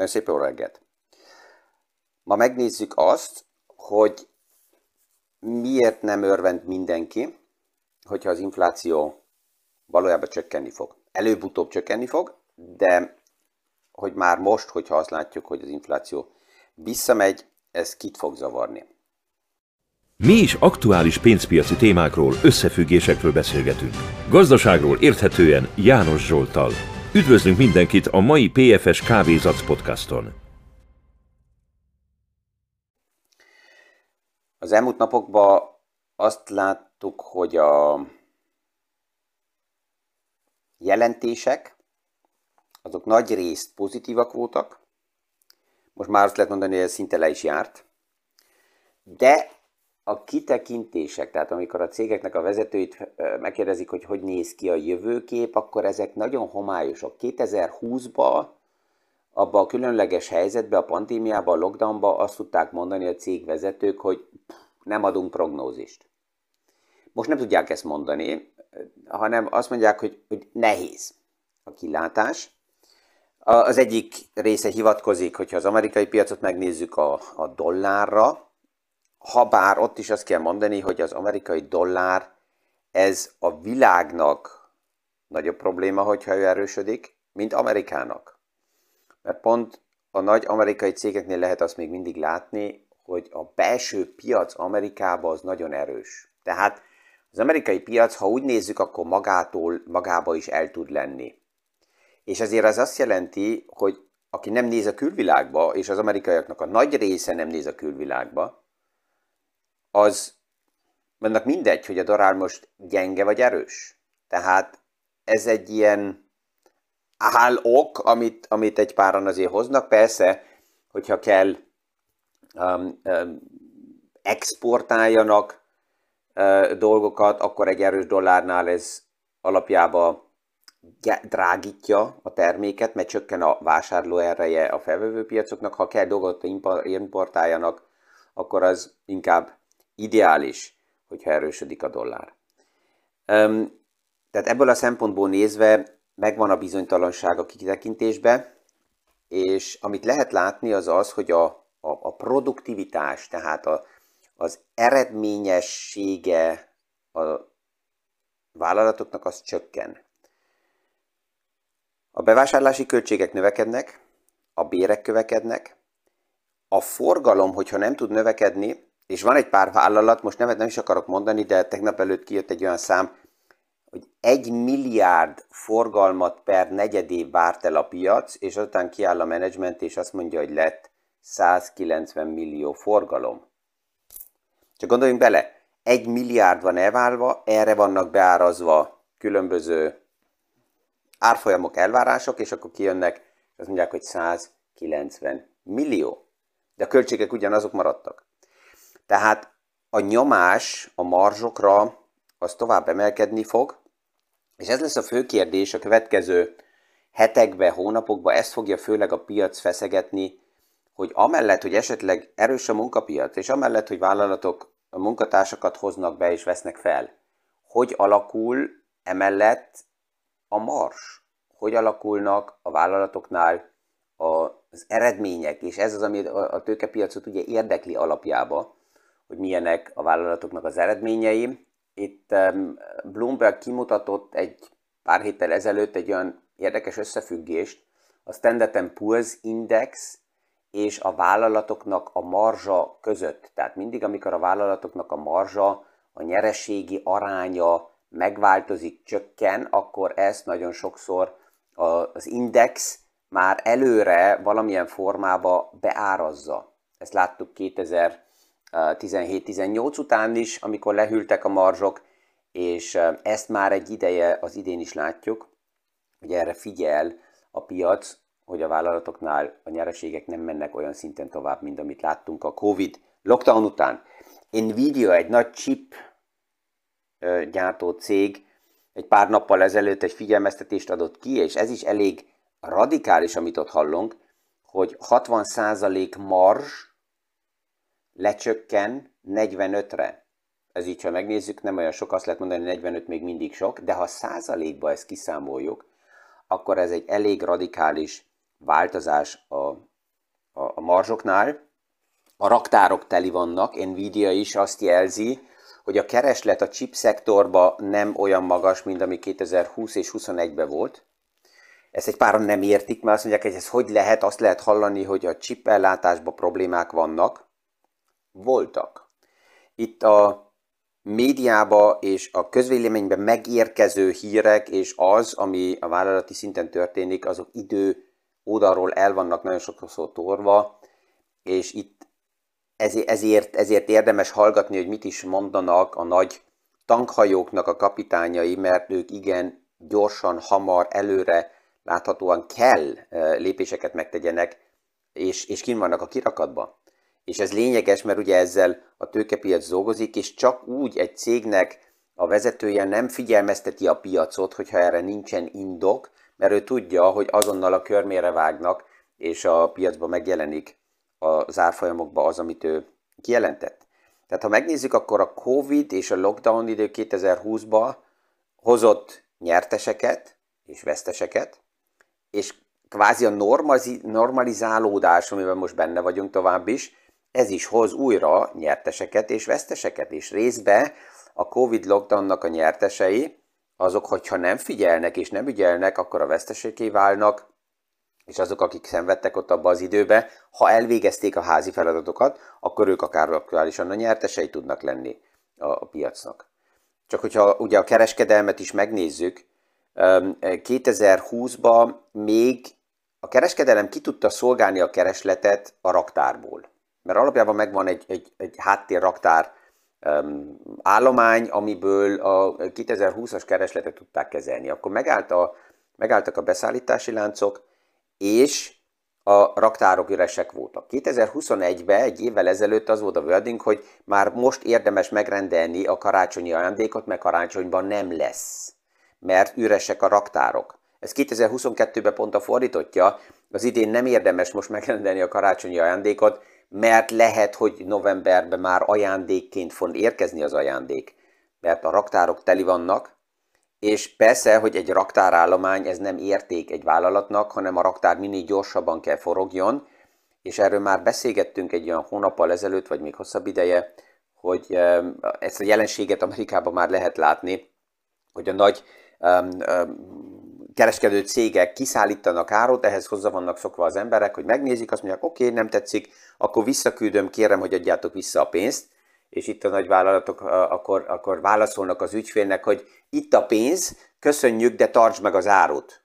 Nagyon szép jó reggelt! Ma megnézzük azt, hogy miért nem örvend mindenki, hogyha az infláció valójában csökkenni fog. Előbb-utóbb csökkenni fog, de hogy már most, hogyha azt látjuk, hogy az infláció visszamegy, ez kit fog zavarni. Mi is aktuális pénzpiaci témákról, összefüggésekről beszélgetünk. Gazdaságról érthetően János Zsoltal. Üdvözlünk mindenkit a mai PFS Kávézac podcaston. Az elmúlt napokban azt láttuk, hogy a jelentések azok nagy részt pozitívak voltak. Most már azt lehet mondani, hogy ez szinte le is járt. De a kitekintések, tehát amikor a cégeknek a vezetőit megkérdezik, hogy hogy néz ki a jövőkép, akkor ezek nagyon homályosok. 2020-ban, abban a különleges helyzetben, a pandémiában, a lockdownban azt tudták mondani a cégvezetők, hogy nem adunk prognózist. Most nem tudják ezt mondani, hanem azt mondják, hogy, hogy nehéz a kilátás. Az egyik része hivatkozik, hogyha az amerikai piacot megnézzük a, a dollárra, ha bár ott is azt kell mondani, hogy az amerikai dollár, ez a világnak nagyobb probléma, hogyha ő erősödik, mint Amerikának. Mert pont a nagy amerikai cégeknél lehet azt még mindig látni, hogy a belső piac Amerikában az nagyon erős. Tehát az amerikai piac, ha úgy nézzük, akkor magától, magába is el tud lenni. És ezért az azt jelenti, hogy aki nem néz a külvilágba, és az amerikaiaknak a nagy része nem néz a külvilágba, az annak mindegy, hogy a darál most gyenge vagy erős. Tehát ez egy ilyen állok, amit, amit egy páran azért hoznak. Persze, hogyha kell um, um, exportáljanak uh, dolgokat, akkor egy erős dollárnál ez alapjában drágítja a terméket, mert csökken a vásárló ereje a felvevő piacoknak. Ha kell dolgot importáljanak, akkor az inkább ideális, hogyha erősödik a dollár. Tehát ebből a szempontból nézve megvan a bizonytalanság a kitekintésbe, és amit lehet látni az az, hogy a, a, a produktivitás, tehát a, az eredményessége a vállalatoknak az csökken. A bevásárlási költségek növekednek, a bérek kövekednek, a forgalom, hogyha nem tud növekedni, és van egy pár vállalat, most nevet nem is akarok mondani, de tegnap előtt kijött egy olyan szám, hogy egy milliárd forgalmat per negyedév várt el a piac, és azután kiáll a menedzsment, és azt mondja, hogy lett 190 millió forgalom. Csak gondoljunk bele, egy milliárd van elválva, erre vannak beárazva különböző árfolyamok, elvárások, és akkor kijönnek, és azt mondják, hogy 190 millió. De a költségek ugyanazok maradtak. Tehát a nyomás a marzsokra az tovább emelkedni fog, és ez lesz a fő kérdés a következő hetekben, hónapokban, ezt fogja főleg a piac feszegetni, hogy amellett, hogy esetleg erős a munkapiac, és amellett, hogy vállalatok a munkatársakat hoznak be és vesznek fel, hogy alakul emellett a mars? Hogy alakulnak a vállalatoknál az eredmények, és ez az, ami a tőkepiacot ugye érdekli alapjába, hogy milyenek a vállalatoknak az eredményei. Itt Bloomberg kimutatott egy pár héttel ezelőtt egy olyan érdekes összefüggést, a Standard Poor's Index és a vállalatoknak a marzsa között. Tehát mindig, amikor a vállalatoknak a marzsa, a nyereségi aránya megváltozik, csökken, akkor ezt nagyon sokszor az index már előre valamilyen formába beárazza. Ezt láttuk 2000 17-18 után is, amikor lehűltek a marzsok, és ezt már egy ideje az idén is látjuk, hogy erre figyel a piac, hogy a vállalatoknál a nyereségek nem mennek olyan szinten tovább, mint amit láttunk a Covid lockdown után. Nvidia, egy nagy chip gyártó cég, egy pár nappal ezelőtt egy figyelmeztetést adott ki, és ez is elég radikális, amit ott hallunk, hogy 60% marzs lecsökken 45-re. Ez így, ha megnézzük, nem olyan sok, azt lehet mondani, hogy 45 még mindig sok, de ha százalékba ezt kiszámoljuk, akkor ez egy elég radikális változás a a marzsoknál. A raktárok teli vannak, Nvidia is azt jelzi, hogy a kereslet a chip szektorba nem olyan magas, mint ami 2020 és 2021-ben volt. Ezt egy páran nem értik, mert azt mondják, hogy ez hogy lehet, azt lehet hallani, hogy a chip ellátásban problémák vannak. Voltak. Itt a médiába és a közvéleményben megérkező hírek és az, ami a vállalati szinten történik, azok idő oldalról el vannak nagyon sokszor torva, és itt ezért, ezért érdemes hallgatni, hogy mit is mondanak a nagy tankhajóknak a kapitányai, mert ők igen gyorsan, hamar, előre láthatóan kell lépéseket megtegyenek, és, és kin vannak a kirakatban. És ez lényeges, mert ugye ezzel a tőkepiac dolgozik, és csak úgy egy cégnek a vezetője nem figyelmezteti a piacot, hogyha erre nincsen indok, mert ő tudja, hogy azonnal a körmére vágnak, és a piacban megjelenik a zárfolyamokban az, amit ő kijelentett. Tehát ha megnézzük, akkor a Covid és a lockdown idő 2020-ban hozott nyerteseket és veszteseket, és kvázi a normalizálódás, amiben most benne vagyunk tovább is, ez is hoz újra nyerteseket és veszteseket, és részbe a Covid lockdownnak a nyertesei, azok, hogyha nem figyelnek és nem ügyelnek, akkor a veszteségé válnak, és azok, akik szenvedtek ott abba az időbe, ha elvégezték a házi feladatokat, akkor ők akár aktuálisan a nyertesei tudnak lenni a, piacnak. Csak hogyha ugye a kereskedelmet is megnézzük, 2020-ban még a kereskedelem ki tudta szolgálni a keresletet a raktárból. Mert alapjában megvan egy, egy, egy háttérraktár um, állomány, amiből a 2020-as keresletet tudták kezelni. Akkor megállt a, megálltak a beszállítási láncok, és a raktárok üresek voltak. 2021-ben, egy évvel ezelőtt az volt a wording, hogy már most érdemes megrendelni a karácsonyi ajándékot, mert karácsonyban nem lesz, mert üresek a raktárok. Ez 2022-ben pont a fordítottja, az idén nem érdemes most megrendelni a karácsonyi ajándékot, mert lehet, hogy novemberben már ajándékként fog érkezni az ajándék, mert a raktárok teli vannak, és persze, hogy egy raktárállomány ez nem érték egy vállalatnak, hanem a raktár minél gyorsabban kell forogjon, és erről már beszélgettünk egy olyan hónappal ezelőtt, vagy még hosszabb ideje, hogy ezt a jelenséget Amerikában már lehet látni, hogy a nagy um, um, kereskedő cégek kiszállítanak árut, ehhez hozzá vannak szokva az emberek, hogy megnézik, azt mondják, oké, okay, nem tetszik, akkor visszaküldöm, kérem, hogy adjátok vissza a pénzt, és itt a nagy vállalatok akkor, akkor válaszolnak az ügyfélnek, hogy itt a pénz, köszönjük, de tartsd meg az árut.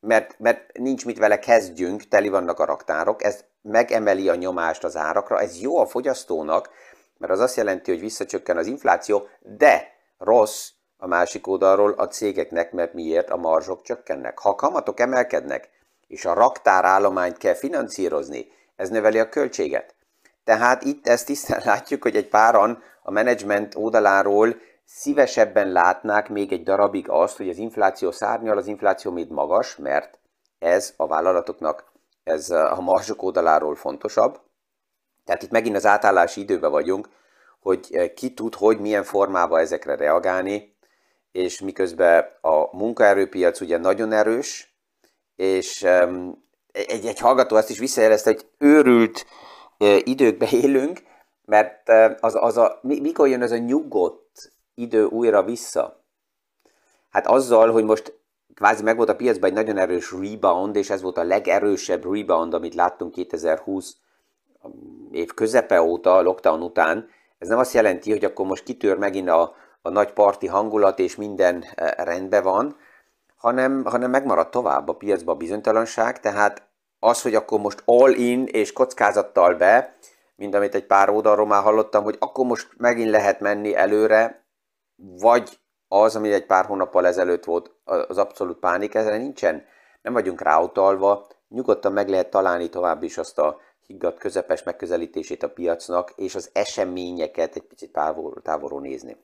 Mert, mert nincs mit vele kezdjünk, teli vannak a raktárok, ez megemeli a nyomást az árakra, ez jó a fogyasztónak, mert az azt jelenti, hogy visszacsökken az infláció, de rossz a másik oldalról a cégeknek, mert miért a marzsok csökkennek. Ha a kamatok emelkednek, és a raktárállományt kell finanszírozni, ez növeli a költséget. Tehát itt ezt tisztán látjuk, hogy egy páran a menedzsment oldaláról szívesebben látnák még egy darabig azt, hogy az infláció szárnyal, az infláció még magas, mert ez a vállalatoknak ez a marzsok oldaláról fontosabb. Tehát itt megint az átállási időben vagyunk, hogy ki tud, hogy milyen formában ezekre reagálni, és miközben a munkaerőpiac ugye nagyon erős, és egy, egy hallgató azt is visszajelezte, hogy őrült időkbe élünk, mert az, az a, mikor jön ez a nyugodt idő újra vissza? Hát azzal, hogy most kvázi meg volt a piacban egy nagyon erős rebound, és ez volt a legerősebb rebound, amit láttunk 2020 év közepe óta, lockdown után. Ez nem azt jelenti, hogy akkor most kitör megint a, a nagy parti hangulat, és minden rendben van, hanem, hanem megmarad tovább a piacba a bizonytalanság, tehát az, hogy akkor most all in és kockázattal be, mint amit egy pár oldalról már hallottam, hogy akkor most megint lehet menni előre, vagy az, ami egy pár hónappal ezelőtt volt, az abszolút pánik, ezre nincsen. Nem vagyunk ráutalva, nyugodtan meg lehet találni tovább is azt a higgadt közepes megközelítését a piacnak, és az eseményeket egy picit távol, távolról nézni.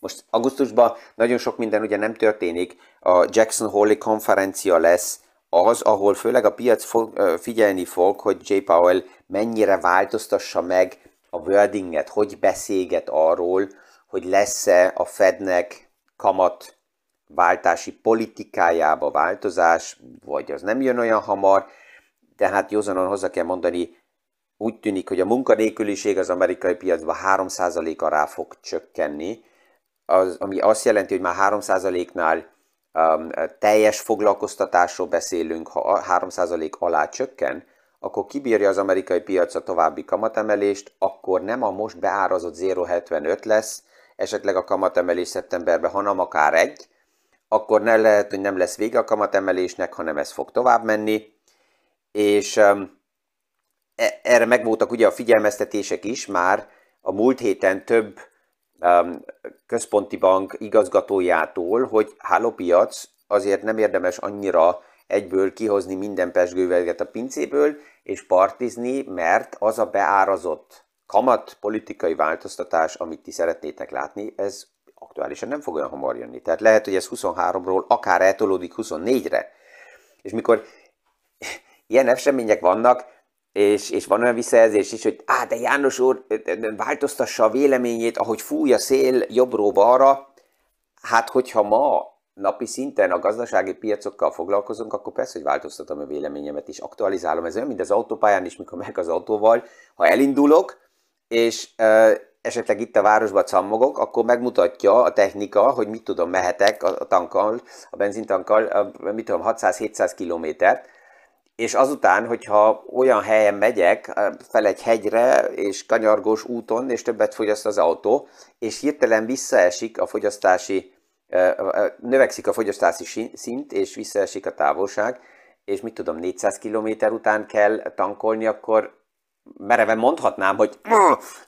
Most augusztusban nagyon sok minden ugye nem történik, a Jackson Hole konferencia lesz, az, ahol főleg a piac fog, figyelni fog, hogy J. Powell mennyire változtassa meg a wordinget, hogy beszélget arról, hogy lesz-e a Fednek kamat váltási politikájába változás, vagy az nem jön olyan hamar, de hát józanon hozzá kell mondani, úgy tűnik, hogy a munkanélküliség az amerikai piacban 3%-a rá fog csökkenni, az, ami azt jelenti, hogy már 3%-nál um, teljes foglalkoztatásról beszélünk, ha 3% alá csökken, akkor kibírja az amerikai piac a további kamatemelést, akkor nem a most beárazott 0,75 lesz, esetleg a kamatemelés szeptemberben, hanem akár egy, akkor ne lehet, hogy nem lesz vége a kamatemelésnek, hanem ez fog tovább menni, és um, e, erre megvoltak ugye a figyelmeztetések is már, a múlt héten több központi bank igazgatójától, hogy hálópiac azért nem érdemes annyira egyből kihozni minden pesgőveget a pincéből, és partizni, mert az a beárazott kamat politikai változtatás, amit ti szeretnétek látni, ez aktuálisan nem fog olyan hamar jönni. Tehát lehet, hogy ez 23-ról akár eltolódik 24-re. És mikor ilyen események vannak, és, és van olyan visszajelzés is, hogy á, de János úr változtassa a véleményét, ahogy fúj a szél jobbról balra, hát hogyha ma napi szinten a gazdasági piacokkal foglalkozunk, akkor persze, hogy változtatom a véleményemet is, aktualizálom. Ez olyan, mint az autópályán is, mikor meg az autóval. Ha elindulok, és e, esetleg itt a városba cammogok, akkor megmutatja a technika, hogy mit tudom, mehetek a tankkal, a benzintankkal, a, mit tudom, 600-700 kilométert, és azután, hogyha olyan helyen megyek, fel egy hegyre, és kanyargós úton, és többet fogyaszt az autó, és hirtelen visszaesik a fogyasztási növekszik a fogyasztási szint, és visszaesik a távolság, és mit tudom, 400 km után kell tankolni, akkor mereven mondhatnám, hogy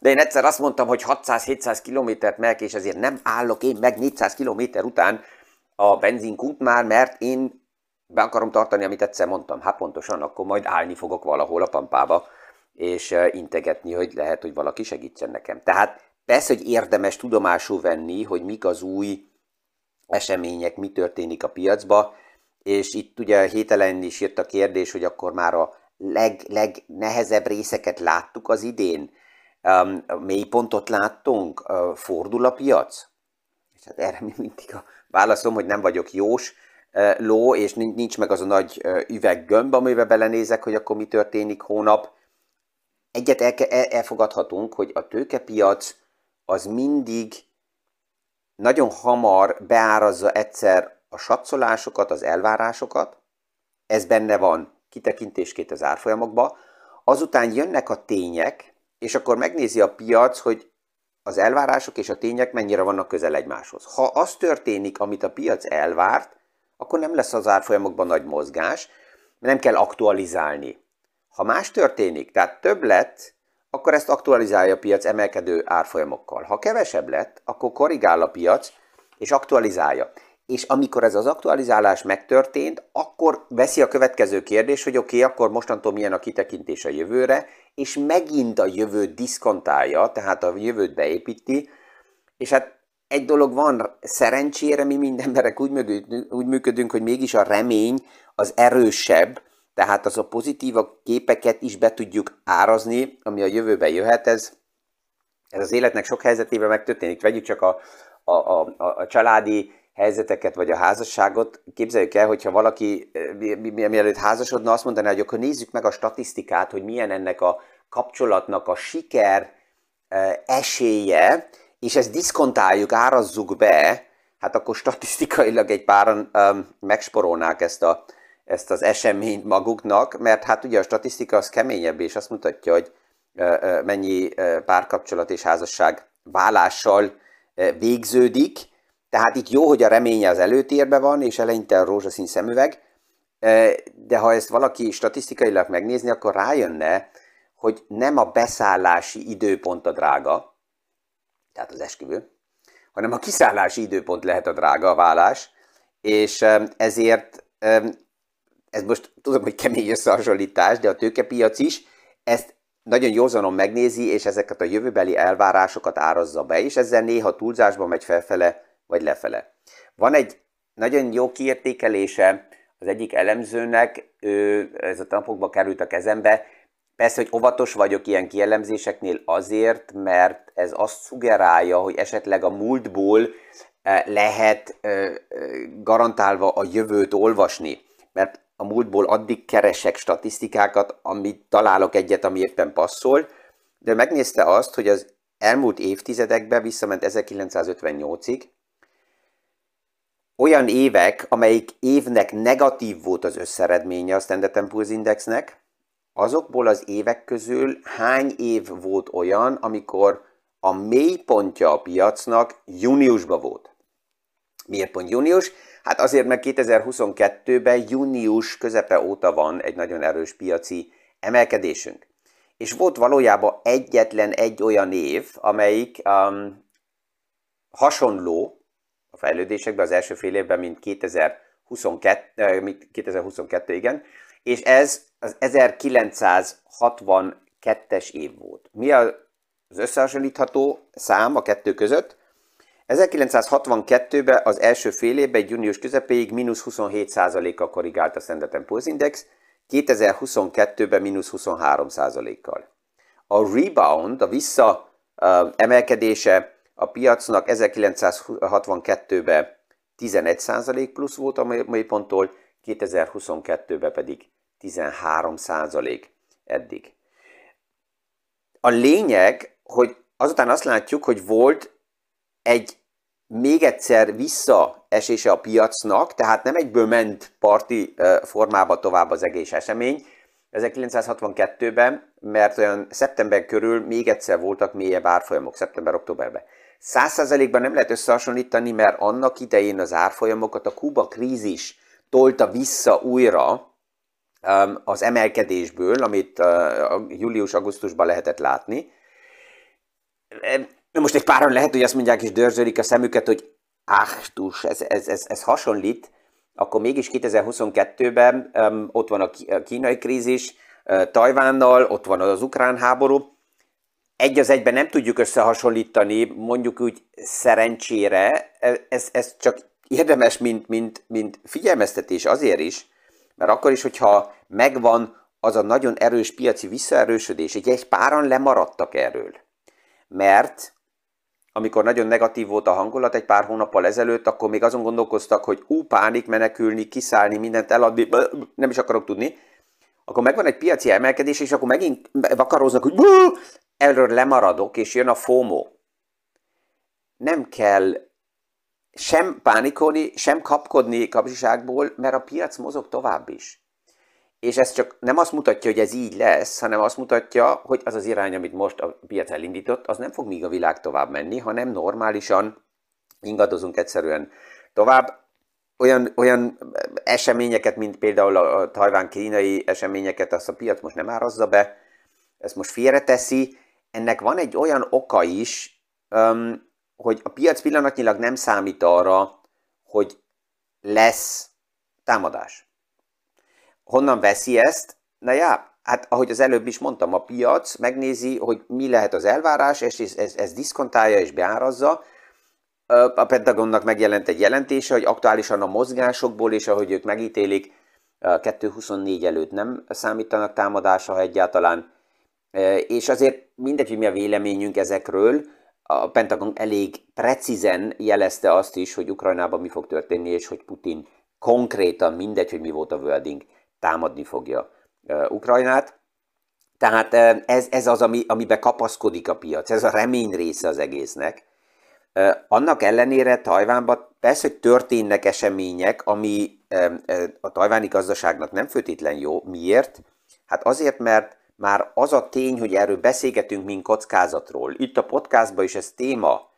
de én egyszer azt mondtam, hogy 600-700 kilométert megyek, és ezért nem állok én meg 400 km után a benzinkútnál, mert én be akarom tartani, amit egyszer mondtam. Hát pontosan, akkor majd állni fogok valahol a pampába, és integetni, hogy lehet, hogy valaki segítsen nekem. Tehát persze, hogy érdemes tudomásul venni, hogy mik az új események, mi történik a piacba, és itt ugye hételen is jött a kérdés, hogy akkor már a leg, legnehezebb részeket láttuk az idén, um, mélypontot láttunk, uh, fordul a piac? És hát erre mi mindig a válaszom, hogy nem vagyok jós ló, és nincs meg az a nagy üveggömb, amiben belenézek, hogy akkor mi történik hónap. Egyet el, elfogadhatunk, hogy a tőkepiac az mindig nagyon hamar beárazza egyszer a satszolásokat, az elvárásokat, ez benne van kitekintésként az árfolyamokba, azután jönnek a tények, és akkor megnézi a piac, hogy az elvárások és a tények mennyire vannak közel egymáshoz. Ha az történik, amit a piac elvárt, akkor nem lesz az árfolyamokban nagy mozgás, nem kell aktualizálni. Ha más történik, tehát több lett, akkor ezt aktualizálja a piac emelkedő árfolyamokkal. Ha kevesebb lett, akkor korrigál a piac, és aktualizálja. És amikor ez az aktualizálás megtörtént, akkor veszi a következő kérdés, hogy oké, okay, akkor mostantól milyen a kitekintés a jövőre, és megint a jövőt diszkontálja, tehát a jövőt beépíti, és hát egy dolog van, szerencsére mi mind emberek úgy működünk, úgy működünk, hogy mégis a remény az erősebb, tehát az a pozitív képeket is be tudjuk árazni, ami a jövőben jöhet, ez, ez az életnek sok helyzetében megtörténik. Vegyük csak a, a, a, a családi helyzeteket, vagy a házasságot. Képzeljük el, hogyha valaki mielőtt házasodna, azt mondaná, hogy akkor nézzük meg a statisztikát, hogy milyen ennek a kapcsolatnak a siker e, esélye, és ezt diszkontáljuk, árazzuk be, hát akkor statisztikailag egy páran um, megsporolnák ezt a, ezt az eseményt maguknak, mert hát ugye a statisztika az keményebb, és azt mutatja, hogy mennyi párkapcsolat és házasság vállással végződik, tehát itt jó, hogy a reménye az előtérben van, és eleinte a rózsaszín szemüveg, de ha ezt valaki statisztikailag megnézni, akkor rájönne, hogy nem a beszállási időpont a drága, tehát az esküvő, hanem a kiszállási időpont lehet a drága, a vállás, és ezért ez most tudom, hogy kemény összehasonlítás, de a tőkepiac is ezt nagyon józanon megnézi, és ezeket a jövőbeli elvárásokat árazza be, és ezzel néha túlzásba megy felfele, vagy lefele. Van egy nagyon jó kiértékelése az egyik elemzőnek, ő, ez a napokba került a kezembe, Persze, hogy óvatos vagyok ilyen kielemzéseknél azért, mert ez azt szugerálja, hogy esetleg a múltból eh, lehet eh, eh, garantálva a jövőt olvasni. Mert a múltból addig keresek statisztikákat, amit találok egyet, ami éppen passzol, de megnézte azt, hogy az elmúlt évtizedekben visszament 1958-ig, olyan évek, amelyik évnek negatív volt az összeredménye a Standard Poor's Indexnek, azokból az évek közül hány év volt olyan, amikor a mélypontja a piacnak júniusban volt. Miért pont június? Hát azért, mert 2022-ben június közepe óta van egy nagyon erős piaci emelkedésünk. És volt valójában egyetlen egy olyan év, amelyik um, hasonló a fejlődésekben az első fél évben, mint 2022, mint 2022 igen, és ez az 1962-es év volt. Mi az összehasonlítható szám a kettő között? 1962-ben az első fél évben, június közepéig mínusz 27%-kal korrigált a Standard Poor's Index, 2022-ben mínusz 23%-kal. A rebound, a vissza emelkedése a piacnak 1962-ben 11% plusz volt a mélyponttól, 2022-ben pedig 13% eddig. A lényeg, hogy azután azt látjuk, hogy volt egy még egyszer visszaesése a piacnak, tehát nem egyből ment parti formába tovább az egész esemény, 1962-ben, mert olyan szeptember körül még egyszer voltak mélyebb árfolyamok, szeptember-októberben. 100%-ban nem lehet összehasonlítani, mert annak idején az árfolyamokat a Kuba krízis tolta vissza újra az emelkedésből, amit július-augusztusban lehetett látni. Most egy páran lehet, hogy azt mondják és dörzsölik a szemüket, hogy tus, ez, ez, ez, ez hasonlít, akkor mégis 2022-ben um, ott van a kínai krízis, uh, Tajvánnal, ott van az ukrán háború. Egy az egyben nem tudjuk összehasonlítani, mondjuk úgy szerencsére, ez, ez csak érdemes, mint, mint, mint figyelmeztetés azért is, mert akkor is, hogyha megvan az a nagyon erős piaci visszaerősödés, egy, egy páran lemaradtak erről. Mert amikor nagyon negatív volt a hangulat egy pár hónappal ezelőtt, akkor még azon gondolkoztak, hogy ú, pánik, menekülni, kiszállni, mindent eladni, nem is akarok tudni. Akkor megvan egy piaci emelkedés, és akkor megint vakaróznak, hogy erről lemaradok, és jön a FOMO. Nem kell sem pánikolni, sem kapkodni kapcsiságból, mert a piac mozog tovább is és ez csak nem azt mutatja, hogy ez így lesz, hanem azt mutatja, hogy az az irány, amit most a piac elindított, az nem fog még a világ tovább menni, hanem normálisan ingadozunk egyszerűen tovább. Olyan, olyan eseményeket, mint például a tajván-kínai eseményeket, azt a piac most nem árazza be, ezt most félreteszi. Ennek van egy olyan oka is, hogy a piac pillanatnyilag nem számít arra, hogy lesz támadás. Honnan veszi ezt? Na já, hát ahogy az előbb is mondtam, a piac megnézi, hogy mi lehet az elvárás, és ez, ez, ez diszkontálja és beárazza. A Pentagonnak megjelent egy jelentése, hogy aktuálisan a mozgásokból, és ahogy ők megítélik, 2.24 előtt nem számítanak támadásra, ha egyáltalán. És azért mindegy, hogy mi a véleményünk ezekről, a Pentagon elég precízen jelezte azt is, hogy Ukrajnában mi fog történni, és hogy Putin konkrétan mindegy, hogy mi volt a wording, támadni fogja Ukrajnát. Tehát ez, ez az, ami, amiben kapaszkodik a piac, ez a remény része az egésznek. Annak ellenére Tajvánban persze, hogy történnek események, ami a tajváni gazdaságnak nem főtétlen jó. Miért? Hát azért, mert már az a tény, hogy erről beszélgetünk, mint kockázatról. Itt a podcastban is ez téma.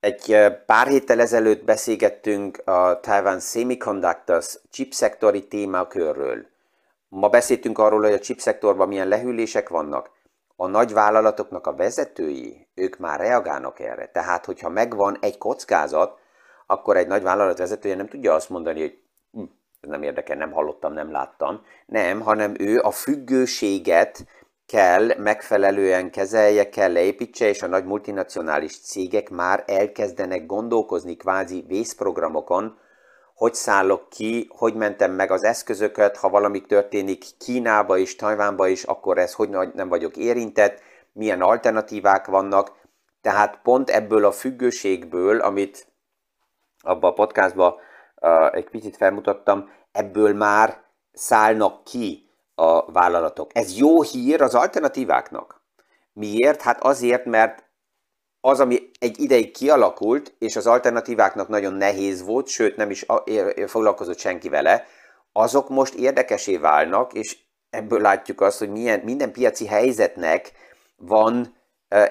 Egy pár héttel ezelőtt beszélgettünk a Taiwan Semiconductors chipszektori témakörről. Ma beszéltünk arról, hogy a chipszektorban milyen lehűlések vannak. A nagy vállalatoknak a vezetői, ők már reagálnak erre. Tehát, hogyha megvan egy kockázat, akkor egy nagy vállalat vezetője nem tudja azt mondani, hogy nem érdekel, nem hallottam, nem láttam. Nem, hanem ő a függőséget kell megfelelően kezelje, kell leépítse, és a nagy multinacionális cégek már elkezdenek gondolkozni kvázi vészprogramokon, hogy szállok ki, hogy mentem meg az eszközöket, ha valami történik Kínába és Tajvánba is, akkor ez hogy nem vagyok érintett, milyen alternatívák vannak. Tehát pont ebből a függőségből, amit abban a podcastban uh, egy picit felmutattam, ebből már szállnak ki a vállalatok. Ez jó hír az alternatíváknak. Miért? Hát azért, mert az, ami egy ideig kialakult, és az alternatíváknak nagyon nehéz volt, sőt nem is foglalkozott senki vele, azok most érdekesé válnak, és ebből látjuk azt, hogy milyen, minden piaci helyzetnek van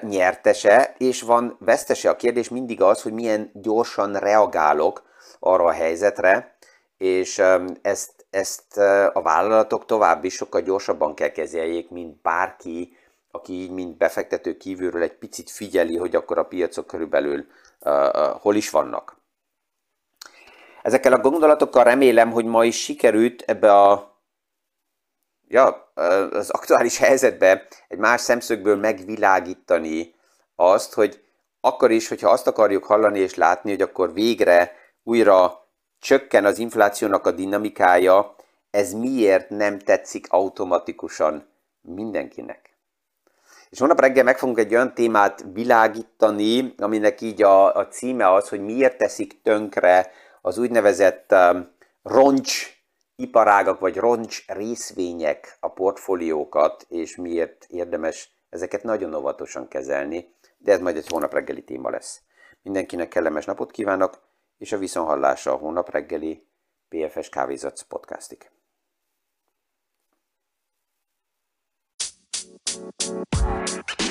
nyertese, és van vesztese. A kérdés mindig az, hogy milyen gyorsan reagálok arra a helyzetre, és ezt, ezt a vállalatok tovább is sokkal gyorsabban kell kezeljék, mint bárki, aki így, mint befektető kívülről egy picit figyeli, hogy akkor a piacok körülbelül uh, uh, hol is vannak. Ezekkel a gondolatokkal remélem, hogy ma is sikerült ebbe a ja, az aktuális helyzetbe egy más szemszögből megvilágítani azt, hogy akkor is, hogyha azt akarjuk hallani és látni, hogy akkor végre újra csökken az inflációnak a dinamikája, ez miért nem tetszik automatikusan mindenkinek. És holnap reggel meg fogunk egy olyan témát világítani, aminek így a, a címe az, hogy miért teszik tönkre az úgynevezett um, roncs iparágak vagy roncs részvények a portfóliókat, és miért érdemes ezeket nagyon óvatosan kezelni, de ez majd egy hónap reggeli téma lesz. Mindenkinek kellemes napot kívánok, és a viszonhallása a hónap reggeli PFS Kávézatsz podcastig. Thank you.